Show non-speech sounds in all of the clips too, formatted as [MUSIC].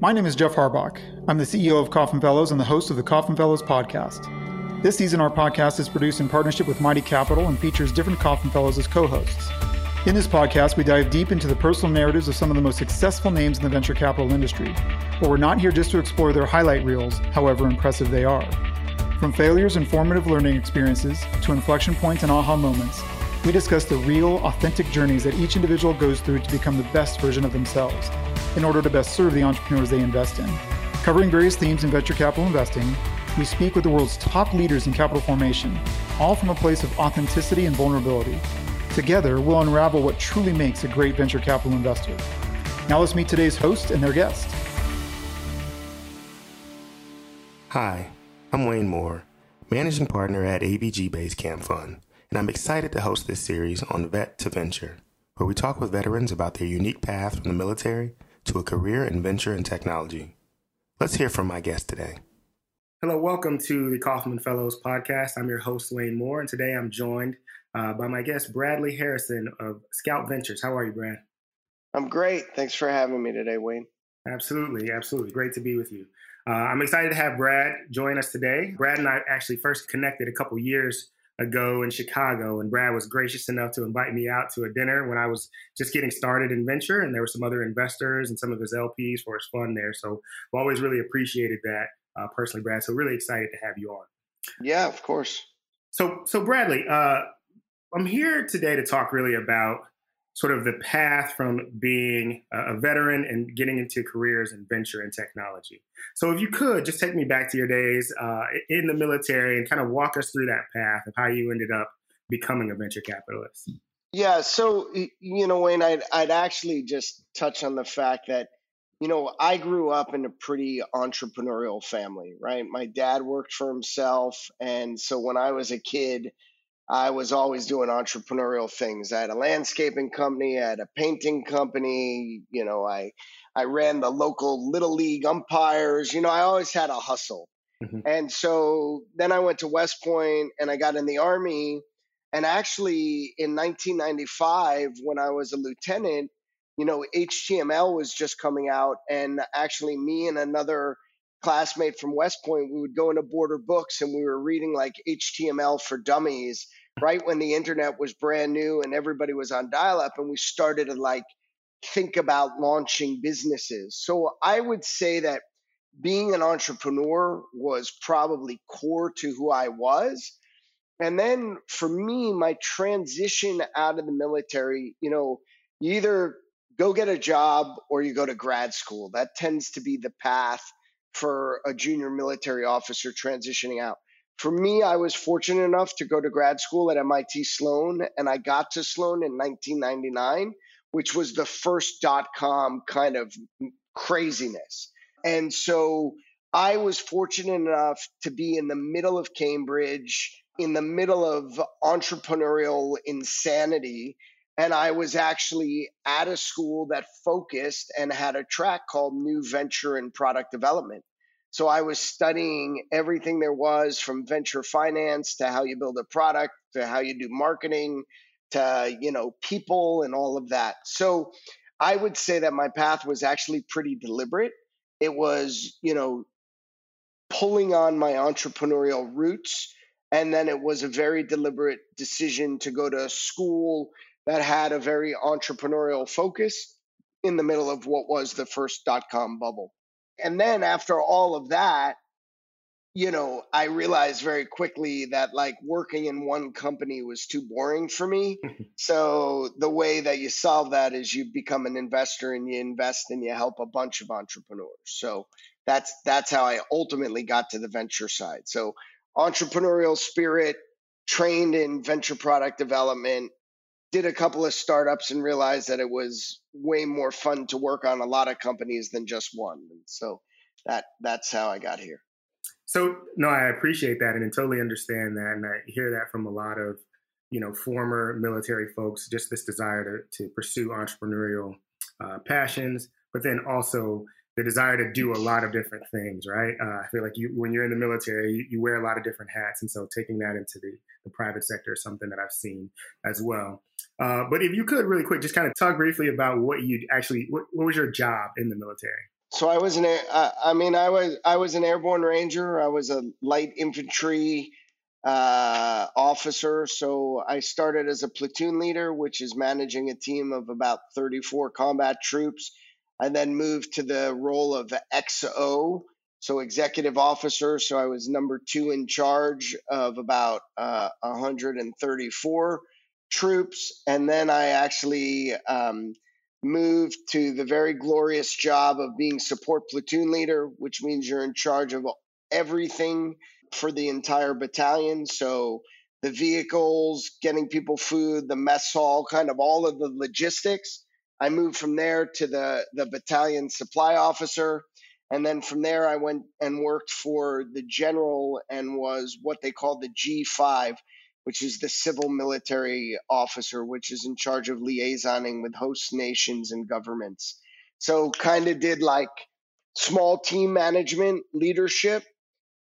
My name is Jeff Harbach. I'm the CEO of Kauffman Fellows and the host of the Kauffman Fellows podcast. This season, our podcast is produced in partnership with Mighty Capital and features different Kauffman Fellows as co hosts. In this podcast, we dive deep into the personal narratives of some of the most successful names in the venture capital industry. But we're not here just to explore their highlight reels, however impressive they are. From failures and formative learning experiences to inflection points and aha moments, we discuss the real, authentic journeys that each individual goes through to become the best version of themselves in order to best serve the entrepreneurs they invest in. Covering various themes in venture capital investing, we speak with the world's top leaders in capital formation, all from a place of authenticity and vulnerability. Together, we'll unravel what truly makes a great venture capital investor. Now let's meet today's host and their guest. Hi, I'm Wayne Moore, managing partner at AVG Basecamp Fund, and I'm excited to host this series on Vet to Venture, where we talk with veterans about their unique path from the military to a career in venture and technology. Let's hear from my guest today. Hello, welcome to the Kauffman Fellows podcast. I'm your host, Wayne Moore, and today I'm joined uh, by my guest, Bradley Harrison of Scout Ventures. How are you, Brad? I'm great. Thanks for having me today, Wayne. Absolutely, absolutely. Great to be with you. Uh, I'm excited to have Brad join us today. Brad and I actually first connected a couple years ago in Chicago, and Brad was gracious enough to invite me out to a dinner when I was just getting started in venture, and there were some other investors and some of his LPs for his fund there. So I've always really appreciated that uh, personally, Brad. So really excited to have you on. Yeah, of course. So so Bradley, uh, I'm here today to talk really about sort of the path from being a veteran and getting into careers in venture and technology. So, if you could just take me back to your days uh, in the military and kind of walk us through that path of how you ended up becoming a venture capitalist. Yeah, so you know, Wayne, I'd I'd actually just touch on the fact that you know I grew up in a pretty entrepreneurial family, right? My dad worked for himself, and so when I was a kid I was always doing entrepreneurial things. I had a landscaping company, I had a painting company, you know, I I ran the local little league umpires, you know, I always had a hustle. Mm-hmm. And so then I went to West Point and I got in the army and actually in 1995 when I was a lieutenant, you know, HTML was just coming out and actually me and another classmate from West Point, we would go into Border Books and we were reading like HTML for dummies right when the internet was brand new and everybody was on dial up and we started to like think about launching businesses. So I would say that being an entrepreneur was probably core to who I was. And then for me, my transition out of the military, you know, you either go get a job or you go to grad school. That tends to be the path for a junior military officer transitioning out for me, I was fortunate enough to go to grad school at MIT Sloan, and I got to Sloan in 1999, which was the first dot com kind of craziness. And so I was fortunate enough to be in the middle of Cambridge, in the middle of entrepreneurial insanity. And I was actually at a school that focused and had a track called New Venture and Product Development. So I was studying everything there was from venture finance to how you build a product to how you do marketing to, you know, people and all of that. So I would say that my path was actually pretty deliberate. It was, you know, pulling on my entrepreneurial roots. And then it was a very deliberate decision to go to a school that had a very entrepreneurial focus in the middle of what was the first dot com bubble. And then after all of that, you know, I realized very quickly that like working in one company was too boring for me. [LAUGHS] so the way that you solve that is you become an investor and you invest and you help a bunch of entrepreneurs. So that's that's how I ultimately got to the venture side. So entrepreneurial spirit, trained in venture product development, did a couple of startups and realized that it was way more fun to work on a lot of companies than just one. And so that that's how I got here. So no, I appreciate that and I totally understand that, and I hear that from a lot of you know former military folks. Just this desire to to pursue entrepreneurial uh, passions, but then also the desire to do a lot of different things, right? Uh, I feel like you, when you're in the military, you, you, wear a lot of different hats, and so taking that into the, the private sector is something that I've seen as well. Uh, but if you could really quick, just kind of talk briefly about what you actually, what, what was your job in the military? So I was an I mean I was I was an airborne ranger. I was a light infantry uh, officer. So I started as a platoon leader, which is managing a team of about 34 combat troops. I then moved to the role of XO, so executive officer. So I was number two in charge of about uh, 134 troops. And then I actually um, moved to the very glorious job of being support platoon leader, which means you're in charge of everything for the entire battalion. So the vehicles, getting people food, the mess hall, kind of all of the logistics. I moved from there to the, the battalion supply officer. And then from there, I went and worked for the general and was what they call the G5, which is the civil military officer, which is in charge of liaisoning with host nations and governments. So, kind of did like small team management leadership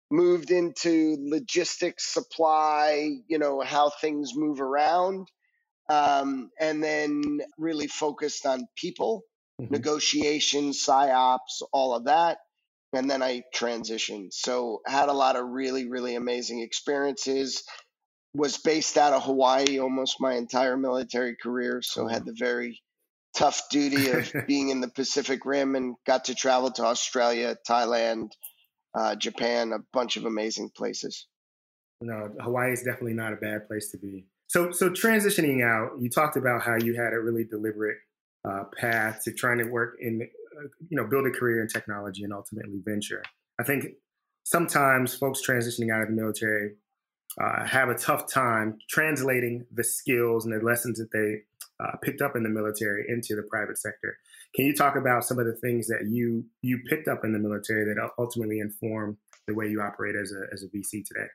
moved into logistics, supply, you know, how things move around, um, and then really focused on people, mm-hmm. negotiations, psyops, all of that. And then I transitioned. So had a lot of really, really amazing experiences. Was based out of Hawaii almost my entire military career. So had the very tough duty of [LAUGHS] being in the Pacific Rim and got to travel to Australia, Thailand, uh, Japan, a bunch of amazing places. No, Hawaii is definitely not a bad place to be. So, so transitioning out, you talked about how you had a really deliberate uh, path to trying to work in, uh, you know, build a career in technology and ultimately venture. I think sometimes folks transitioning out of the military uh, have a tough time translating the skills and the lessons that they uh, picked up in the military into the private sector. Can you talk about some of the things that you you picked up in the military that ultimately inform the way you operate as a as a VC today?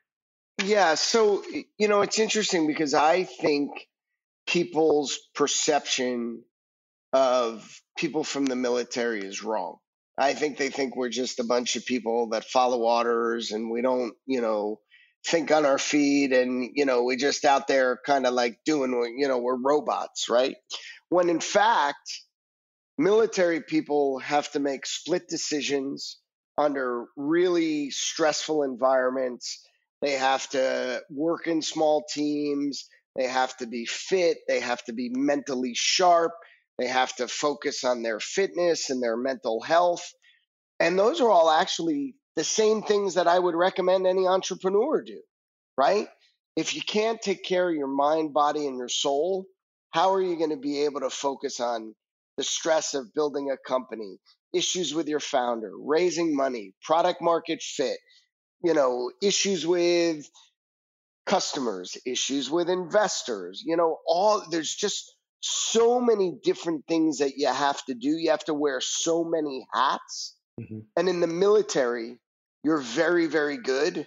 Yeah, so you know it's interesting because I think people's perception of people from the military is wrong. I think they think we're just a bunch of people that follow orders and we don't, you know, think on our feet and you know we just out there kind of like doing you know we're robots right? When in fact military people have to make split decisions under really stressful environments. They have to work in small teams. They have to be fit. They have to be mentally sharp. They have to focus on their fitness and their mental health. And those are all actually the same things that I would recommend any entrepreneur do, right? If you can't take care of your mind, body, and your soul, how are you going to be able to focus on the stress of building a company, issues with your founder, raising money, product market fit, you know, issues with customers, issues with investors, you know, all there's just so many different things that you have to do. You have to wear so many hats. Mm-hmm. And in the military, you're very, very good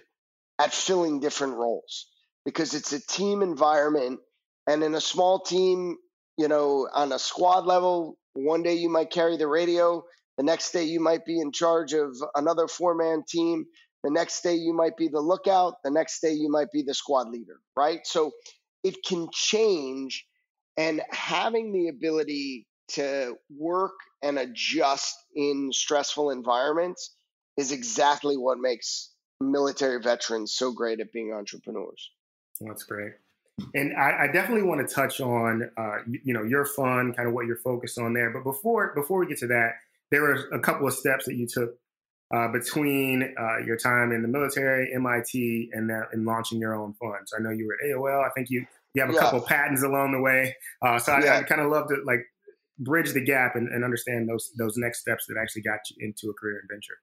at filling different roles because it's a team environment. And in a small team, you know, on a squad level, one day you might carry the radio. The next day you might be in charge of another four man team. The next day you might be the lookout. The next day you might be the squad leader, right? So it can change. And having the ability to work and adjust in stressful environments is exactly what makes military veterans so great at being entrepreneurs. That's great. And I, I definitely want to touch on, uh, you, you, know, your fund, kind of what you're focused on there. But before before we get to that, there were a couple of steps that you took uh, between uh, your time in the military, MIT, and that, and launching your own fund. So I know you were at AOL. I think you you have a yeah. couple patents along the way. Uh, so I, yeah. I kind of love to like bridge the gap and, and understand those those next steps that actually got you into a career adventure.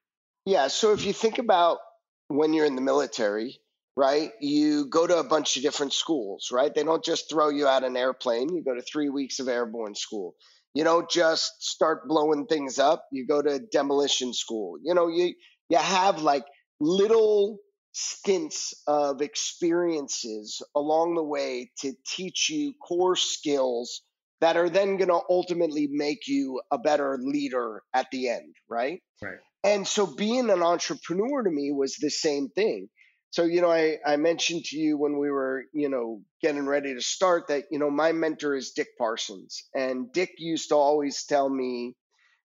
Yeah. So if you think about when you're in the military, right, you go to a bunch of different schools, right? They don't just throw you out an airplane. You go to three weeks of airborne school. You don't just start blowing things up. You go to demolition school. You know, you you have like little stints of experiences along the way to teach you core skills that are then going to ultimately make you a better leader at the end, right? Right. And so being an entrepreneur to me was the same thing. So, you know, I, I mentioned to you when we were, you know, getting ready to start that, you know, my mentor is Dick Parsons. And Dick used to always tell me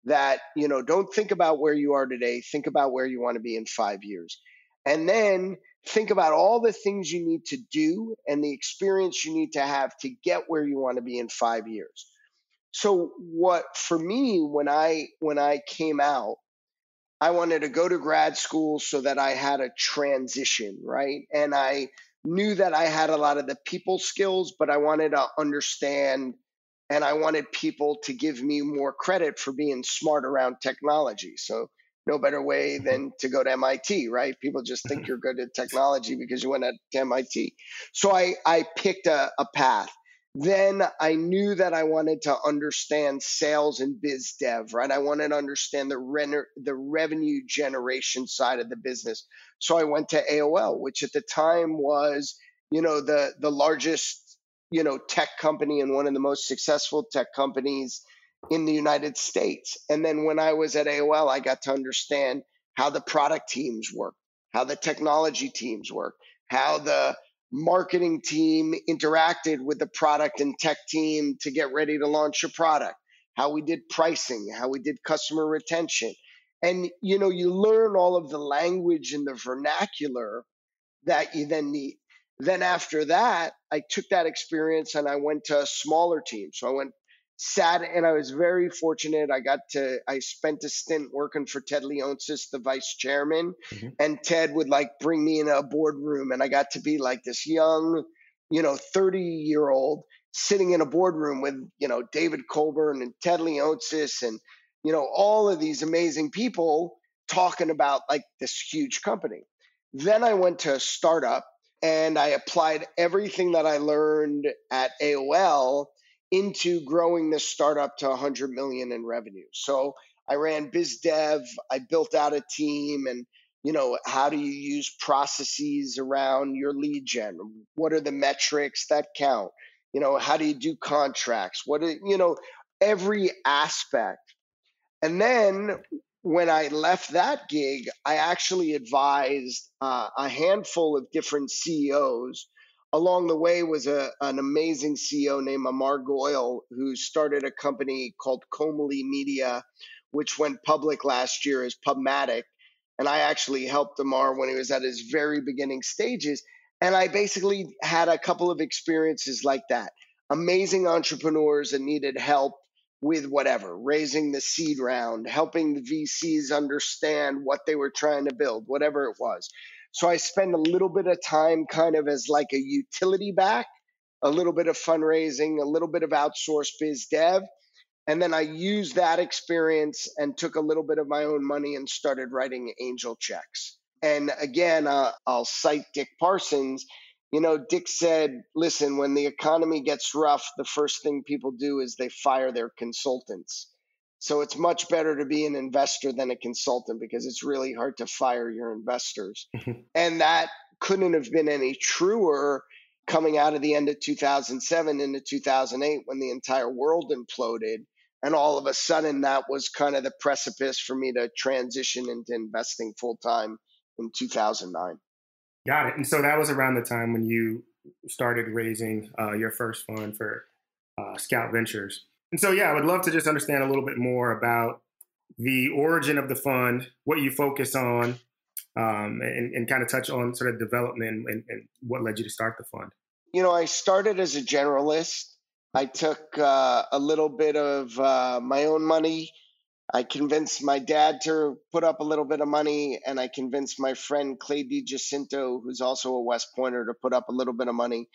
that, you know, don't think about where you are today, think about where you want to be in five years. And then think about all the things you need to do and the experience you need to have to get where you want to be in five years. So what for me when I when I came out, I wanted to go to grad school so that I had a transition, right? And I knew that I had a lot of the people skills, but I wanted to understand and I wanted people to give me more credit for being smart around technology. So no better way mm-hmm. than to go to MIT, right? People just think you're good at technology because you went to MIT. So I, I picked a, a path. Then I knew that I wanted to understand sales and biz dev, right? I wanted to understand the rent, the revenue generation side of the business. So I went to AOL, which at the time was, you know, the the largest, you know, tech company and one of the most successful tech companies in the United States. And then when I was at AOL, I got to understand how the product teams work, how the technology teams work, how the marketing team interacted with the product and tech team to get ready to launch a product, how we did pricing, how we did customer retention. And you know, you learn all of the language and the vernacular that you then need. Then after that, I took that experience and I went to a smaller team. So I went sad and I was very fortunate. I got to I spent a stint working for Ted Leonsis, the vice chairman, mm-hmm. and Ted would like bring me in a boardroom and I got to be like this young, you know, 30 year old sitting in a boardroom with, you know, David Colburn and Ted Leonsis and, you know, all of these amazing people talking about like this huge company. Then I went to a startup and I applied everything that I learned at AOL into growing this startup to 100 million in revenue. So I ran biz dev, I built out a team and you know, how do you use processes around your lead gen? What are the metrics that count? You know, how do you do contracts? What are, you know, every aspect. And then when I left that gig, I actually advised uh, a handful of different CEOs along the way was a, an amazing CEO named Amar Goel who started a company called Komli Media, which went public last year as Pubmatic. And I actually helped Amar when he was at his very beginning stages. And I basically had a couple of experiences like that. Amazing entrepreneurs that needed help with whatever, raising the seed round, helping the VCs understand what they were trying to build, whatever it was. So I spend a little bit of time kind of as like a utility back, a little bit of fundraising, a little bit of outsourced biz dev. And then I used that experience and took a little bit of my own money and started writing angel checks. And again, uh, I'll cite Dick Parsons. You know, Dick said, listen, when the economy gets rough, the first thing people do is they fire their consultants. So it's much better to be an investor than a consultant because it's really hard to fire your investors. Mm-hmm. and that couldn't have been any truer coming out of the end of 2007 into 2008 when the entire world imploded. And all of a sudden, that was kind of the precipice for me to transition into investing full time in 2009. Got it. And so that was around the time when you started raising uh, your first fund for uh, Scout Ventures. And so, yeah, I would love to just understand a little bit more about the origin of the fund, what you focus on, um, and, and, kind of touch on sort of development and, and, what led you to start the fund. You know, I started as a generalist. I took uh, a little bit of uh, my own money. I convinced my dad to put up a little bit of money, and I convinced my friend Clay DiGiacinto, who's also a West Pointer, to put up a little bit of money.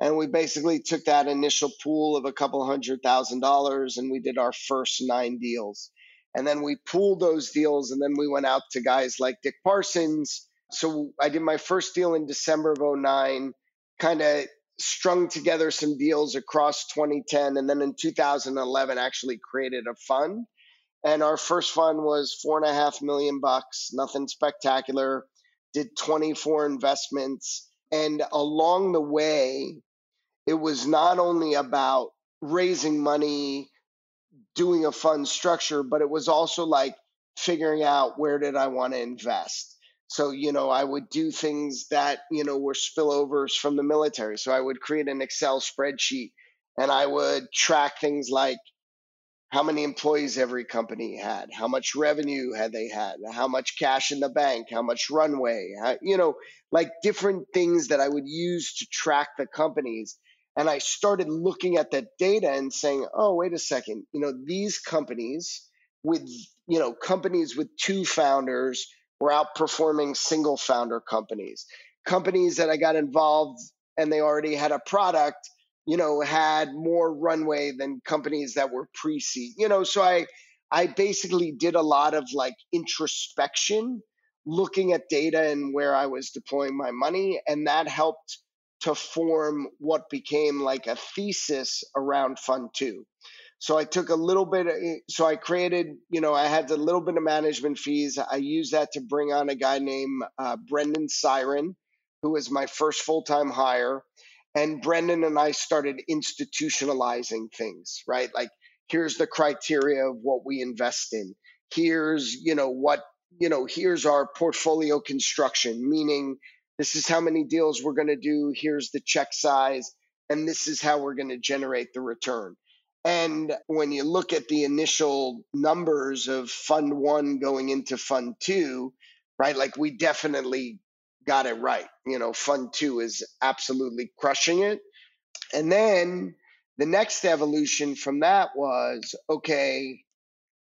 And we basically took that initial pool of a couple hundred thousand dollars and we did our first nine deals. And then we pooled those deals and then we went out to guys like Dick Parsons. So I did my first deal in December of 09, kind of strung together some deals across 2010. And then in 2011, actually created a fund. And our first fund was four and a half million bucks, nothing spectacular. Did 24 investments. And along the way, it was not only about raising money, doing a fund structure, but it was also like figuring out where did I want to invest. So, you know, I would do things that, you know, were spillovers from the military. So I would create an Excel spreadsheet and I would track things like how many employees every company had, how much revenue had they had, how much cash in the bank, how much runway, how, you know, like different things that I would use to track the companies. And I started looking at that data and saying, oh, wait a second, you know, these companies with, you know, companies with two founders were outperforming single founder companies. Companies that I got involved and they already had a product you know, had more runway than companies that were pre-seed. You know, so I I basically did a lot of like introspection, looking at data and where I was deploying my money, and that helped to form what became like a thesis around Fund Two. So I took a little bit. Of, so I created, you know, I had a little bit of management fees. I used that to bring on a guy named uh, Brendan Siren, who was my first full time hire and Brendan and I started institutionalizing things, right? Like here's the criteria of what we invest in. Here's, you know, what, you know, here's our portfolio construction, meaning this is how many deals we're going to do, here's the check size, and this is how we're going to generate the return. And when you look at the initial numbers of fund 1 going into fund 2, right? Like we definitely got it right. You know, Fund Two is absolutely crushing it. And then the next evolution from that was okay,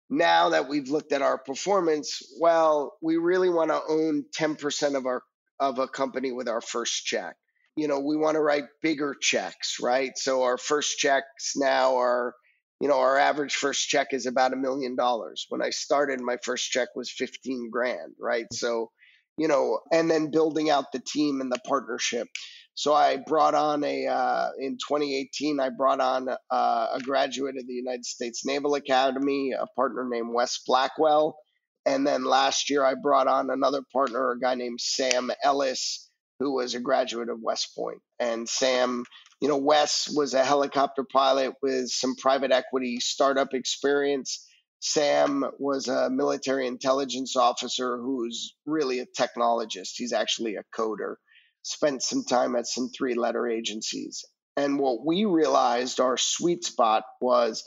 now that we've looked at our performance, well, we really want to own 10% of our of a company with our first check. You know, we want to write bigger checks, right? So our first checks now are, you know, our average first check is about a million dollars. When I started, my first check was 15 grand, right? So you know, and then building out the team and the partnership. So I brought on a uh, in 2018. I brought on uh, a graduate of the United States Naval Academy, a partner named Wes Blackwell, and then last year I brought on another partner, a guy named Sam Ellis, who was a graduate of West Point. And Sam, you know, Wes was a helicopter pilot with some private equity startup experience Sam was a military intelligence officer who's really a technologist. He's actually a coder, spent some time at some three letter agencies. And what we realized our sweet spot was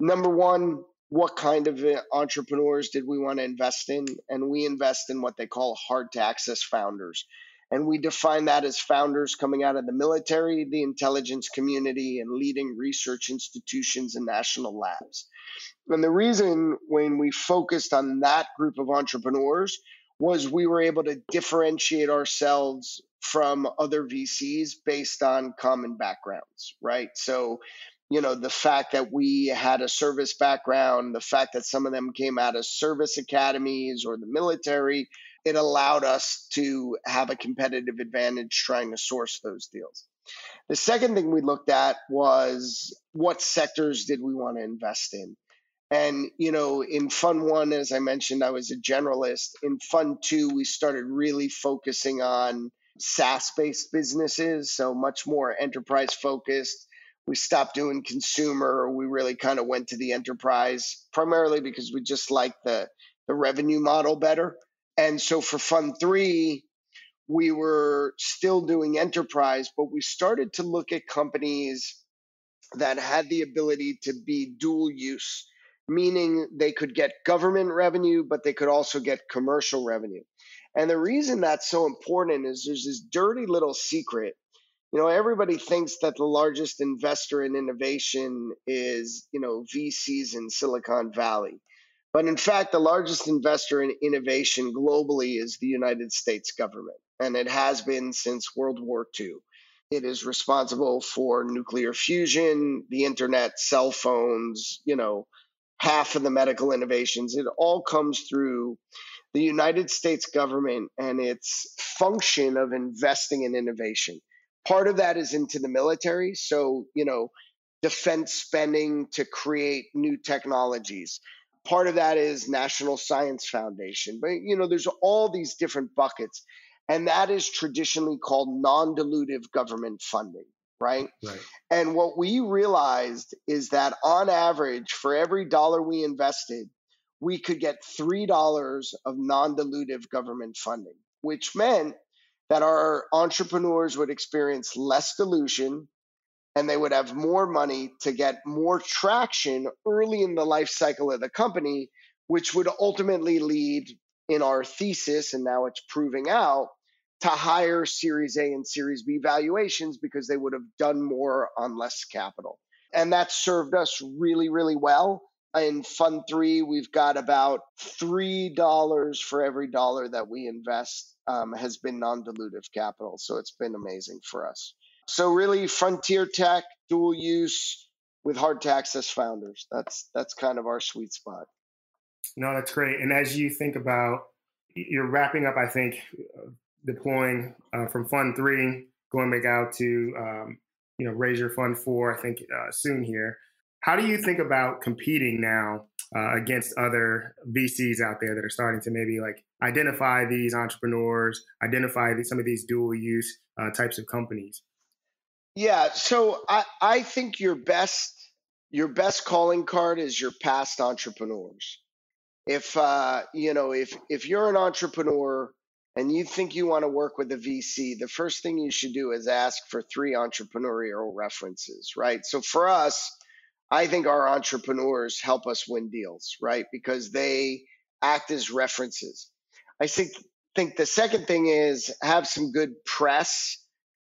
number one, what kind of uh, entrepreneurs did we want to invest in? And we invest in what they call hard to access founders. And we define that as founders coming out of the military, the intelligence community, and leading research institutions and national labs. And the reason when we focused on that group of entrepreneurs was we were able to differentiate ourselves from other VCs based on common backgrounds, right? So, you know, the fact that we had a service background, the fact that some of them came out of service academies or the military, it allowed us to have a competitive advantage trying to source those deals. The second thing we looked at was what sectors did we want to invest in? And, you know, in Fund One, as I mentioned, I was a generalist. In Fund Two, we started really focusing on SaaS based businesses, so much more enterprise focused. We stopped doing consumer. We really kind of went to the enterprise, primarily because we just like the, the revenue model better. And so for Fund Three, we were still doing enterprise, but we started to look at companies that had the ability to be dual use meaning they could get government revenue, but they could also get commercial revenue. And the reason that's so important is there's this dirty little secret. You know, everybody thinks that the largest investor in innovation is, you know, VCs in Silicon Valley. But in fact, the largest investor in innovation globally is the United States government, and it has been since World War II. It is responsible for nuclear fusion, the internet, cell phones, you know, half of the medical innovations. It all comes through the United States government and its function of investing in innovation. Part of that is into the military. So, you know, defense spending to create new technologies. Part of that is National Science Foundation. But, you know, there's all these different buckets. And that is traditionally called non dilutive government funding right? Right. And what we realized is that on average, for every dollar we invested, we could get $3 of non dilutive government funding, which meant that our entrepreneurs would experience less dilution. and they would have more money to get more traction early in the life cycle of the company, which would ultimately lead in our thesis, and now it's proving out, to higher Series A and Series B valuations because they would have done more on less capital. And that served us really, really well. In Fund 3, we've got about $3 for every dollar that we invest um, has been non dilutive capital. So it's been amazing for us. So really, frontier tech, dual use with hard to access founders. That's that's kind of our sweet spot. No, that's great. And as you think about, you're wrapping up, I think, uh, deploying uh, from Fund Three, going back out to um, you know raise your Fund Four. I think uh, soon here. How do you think about competing now uh, against other VCs out there that are starting to maybe like identify these entrepreneurs, identify these, some of these dual use uh, types of companies? Yeah, so I, I think your best your best calling card is your past entrepreneurs. If uh, you know, if if you're an entrepreneur and you think you want to work with a VC, the first thing you should do is ask for three entrepreneurial references, right? So for us, I think our entrepreneurs help us win deals, right? Because they act as references. I think think the second thing is have some good press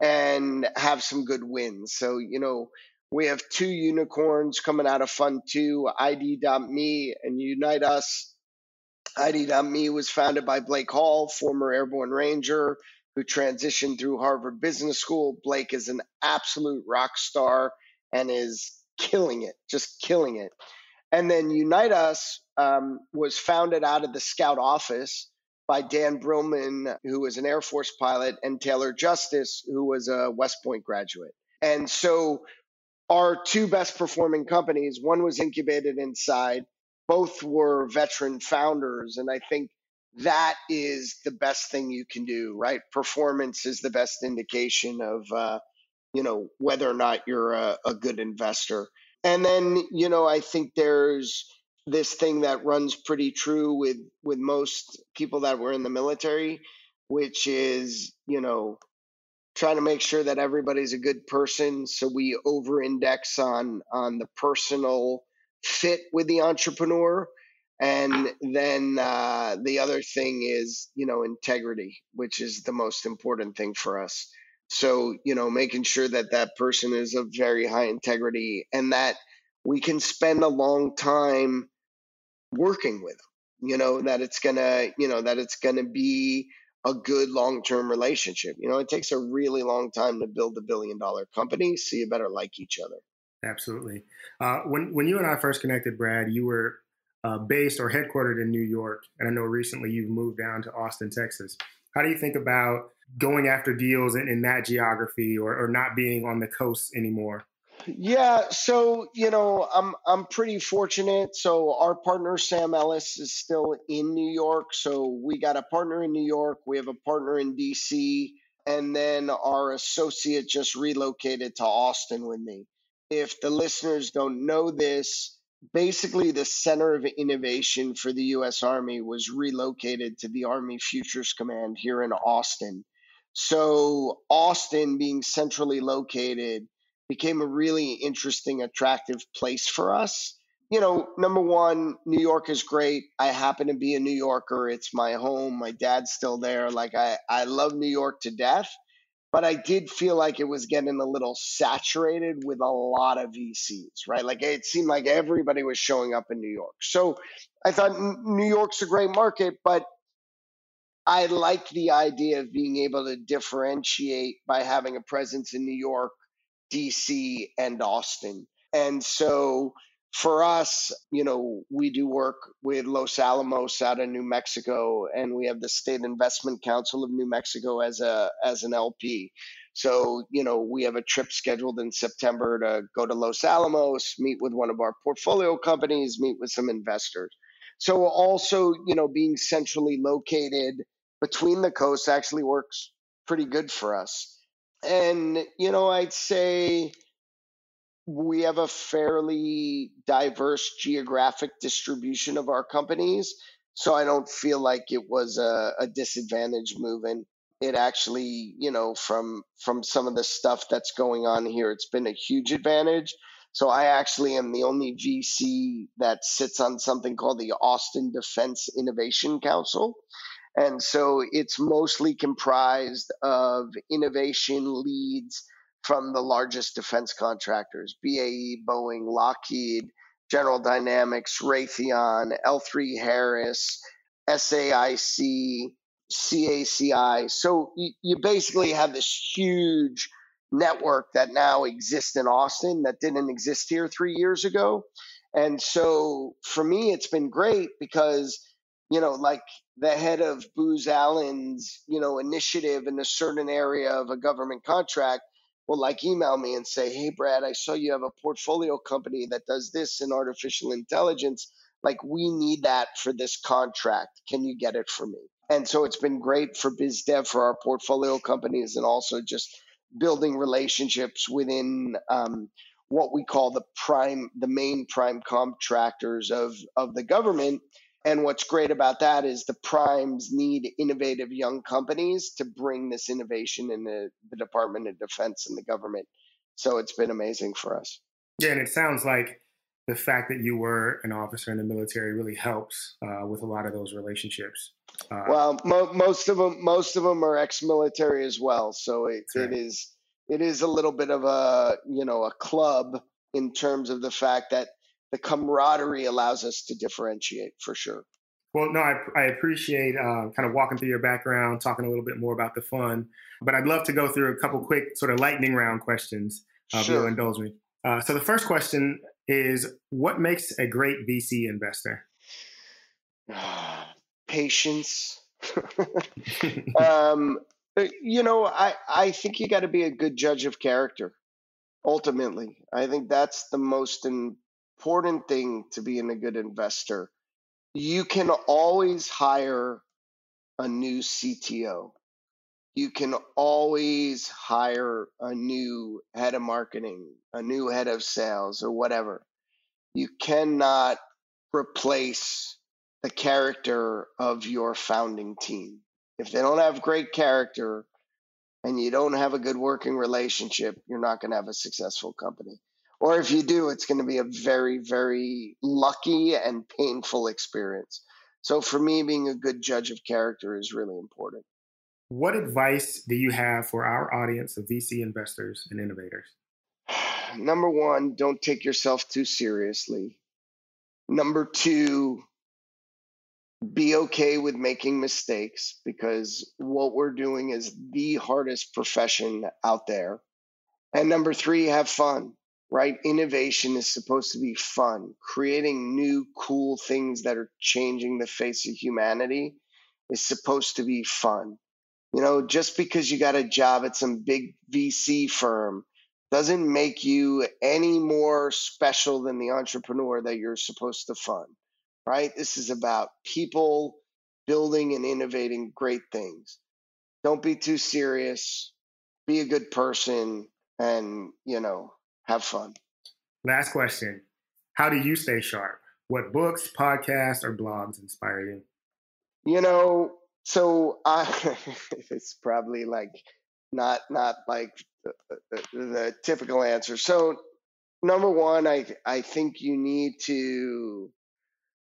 and have some good wins. So, you know, we have two unicorns coming out of Fund 2, ID.me and Unite Us. ID.me was founded by Blake Hall, former airborne ranger who transitioned through Harvard Business School. Blake is an absolute rock star and is killing it, just killing it. And then Unite Us um, was founded out of the Scout office by Dan Brillman, who was an Air Force pilot, and Taylor Justice, who was a West Point graduate. And so our two best performing companies, one was incubated inside, both were veteran founders. And I think that is the best thing you can do, right? Performance is the best indication of, uh, you know, whether or not you're a, a good investor. And then, you know, I think there's, this thing that runs pretty true with with most people that were in the military which is you know trying to make sure that everybody's a good person. So we over index on on the personal fit with the entrepreneur. And then uh, the other thing is you know integrity which is the most important thing for us so you know making sure that that person is of very high integrity and that we can spend a long time working with them you know that it's gonna you know that it's gonna be a good long-term relationship you know it takes a really long time to build a billion dollar company so you better like each other. Absolutely. Uh, when when you and i first connected brad you were uh, based or headquartered in new york and i know recently you've moved down to austin texas. How do you think about going after deals in, in that geography or, or not being on the coast anymore yeah, so you know, I'm I'm pretty fortunate. So our partner Sam Ellis is still in New York. So we got a partner in New York, we have a partner in DC, and then our associate just relocated to Austin with me. If the listeners don't know this, basically the center of innovation for the US Army was relocated to the Army Futures Command here in Austin. So Austin being centrally located became a really interesting, attractive place for us. You know, number one, New York is great. I happen to be a New Yorker. It's my home. My dad's still there. Like I, I love New York to death. But I did feel like it was getting a little saturated with a lot of VCs, right? Like it seemed like everybody was showing up in New York. So I thought New York's a great market, but I like the idea of being able to differentiate by having a presence in New York DC, and Austin. And so for us, you know, we do work with Los Alamos out of New Mexico, and we have the State Investment Council of New Mexico as a as an LP. So, you know, we have a trip scheduled in September to go to Los Alamos, meet with one of our portfolio companies, meet with some investors. So, also, you know, being centrally located between the coasts actually works pretty good for us and you know i'd say we have a fairly diverse geographic distribution of our companies so i don't feel like it was a, a disadvantage moving it actually, you know, from from some of the stuff that's going on here, it's been a huge advantage. So I actually am the only VC that sits on something called the Austin Defense Innovation Council. And so it's mostly comprised of innovation leads from the largest defense contractors BAE, Boeing, Lockheed, General Dynamics, Raytheon, L3 Harris, SAIC, CACI. So you, basically have this huge network that now exists in Austin that didn't exist here three years ago. And so for me, it's been great because, you know, like the head of Booz Allen's, you know, initiative in a certain area of a government contract will like email me and say, Hey, Brad, I saw you have a portfolio company that does this in artificial intelligence. Like, we need that for this contract. Can you get it for me? And so it's been great for biz dev for our portfolio companies and also just building relationships within um, what we call the prime, the main prime contractors of, of the government. And what's great about that is the primes need innovative young companies to bring this innovation in the, the Department of Defense and the government. So it's been amazing for us. Yeah, and it sounds like the fact that you were an officer in the military really helps uh, with a lot of those relationships. Uh, well, mo- most of them, most of them are ex-military as well, so it, right. it is it is a little bit of a you know a club in terms of the fact that the camaraderie allows us to differentiate for sure. Well, no, I, I appreciate uh, kind of walking through your background, talking a little bit more about the fun, but I'd love to go through a couple quick sort of lightning round questions. Uh, sure. If you'll indulge me. Uh, so the first question is what makes a great VC investor? [SIGHS] Patience. [LAUGHS] um, you know, I, I think you got to be a good judge of character. Ultimately, I think that's the most important thing to being a good investor. You can always hire a new CTO. You can always hire a new head of marketing, a new head of sales, or whatever. You cannot replace the character of your founding team. If they don't have great character and you don't have a good working relationship, you're not going to have a successful company. Or if you do, it's going to be a very, very lucky and painful experience. So for me, being a good judge of character is really important. What advice do you have for our audience of VC investors and innovators? [SIGHS] Number one, don't take yourself too seriously. Number two, be okay with making mistakes because what we're doing is the hardest profession out there. And number three, have fun, right? Innovation is supposed to be fun. Creating new, cool things that are changing the face of humanity is supposed to be fun. You know, just because you got a job at some big VC firm doesn't make you any more special than the entrepreneur that you're supposed to fund right? This is about people building and innovating great things. Don't be too serious. Be a good person and, you know, have fun. Last question. How do you stay sharp? What books, podcasts, or blogs inspire you? You know, so I [LAUGHS] it's probably like not not like the, the, the typical answer. So number one, I I think you need to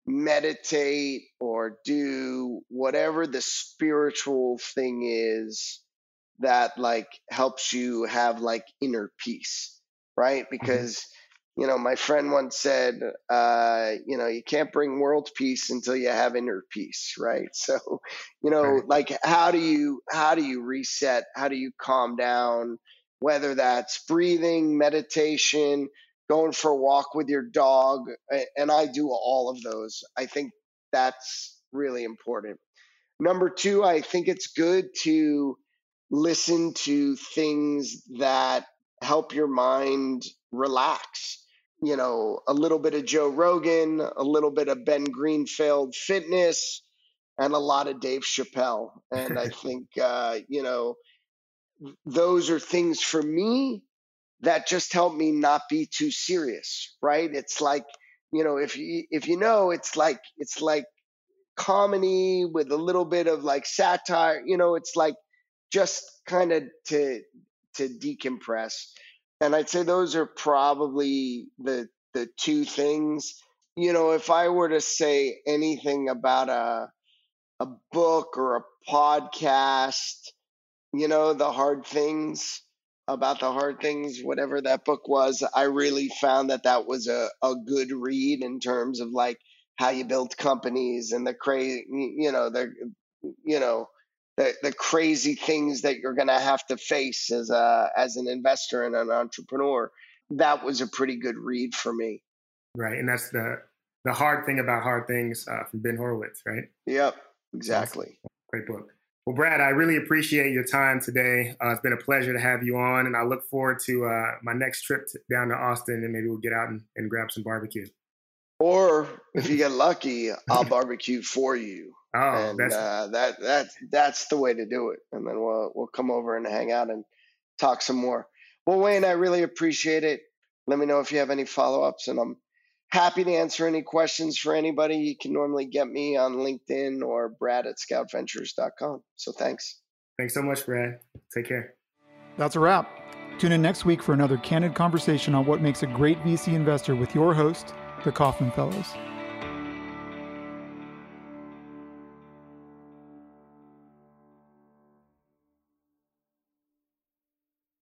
meditate or do whatever the spiritual thing is that like helps you have like inner peace right mm-hmm. because you know my friend once said uh you know you can't bring world peace until you have inner peace right [LAUGHS] so you know right. like how do you how do you reset how do you calm down whether that's breathing meditation going for a walk with your dog. And I do all of those. I think that's really important. Number two, I think it's good to listen to things that help your mind relax. You know, a little bit of Joe Rogan, a little bit of Ben Greenfield fitness, and a lot of Dave Chappelle. And I [LAUGHS] think, uh, you know, those are things for me that just helped me not be too serious, right? It's like, you know, if you if you know, it's like it's like comedy with a little bit of like satire, you know, it's like just kind of to to decompress. And I'd say those are probably the the two things. You know, if I were to say anything about a a book or a podcast, you know, the hard things about the hard things, whatever that book was, I really found that that was a, a good read in terms of like how you build companies and the crazy, you know, the, you know, the, the crazy things that you're going to have to face as a, as an investor and an entrepreneur. That was a pretty good read for me. Right. And that's the, the hard thing about hard things uh, from Ben Horowitz, right? Yep, exactly. Great book. Well, Brad, I really appreciate your time today. Uh, it's been a pleasure to have you on, and I look forward to uh, my next trip to, down to Austin, and maybe we'll get out and, and grab some barbecue. Or if you get lucky, I'll barbecue for you. [LAUGHS] Oh, and that's uh, that that's that's the way to do it. And then we'll we'll come over and hang out and talk some more. Well, Wayne, I really appreciate it. Let me know if you have any follow ups, and I'm happy to answer any questions for anybody. You can normally get me on LinkedIn or Brad at scoutventures.com. So thanks. Thanks so much, Brad. Take care. That's a wrap. Tune in next week for another candid conversation on what makes a great VC investor with your host, the Kauffman Fellows.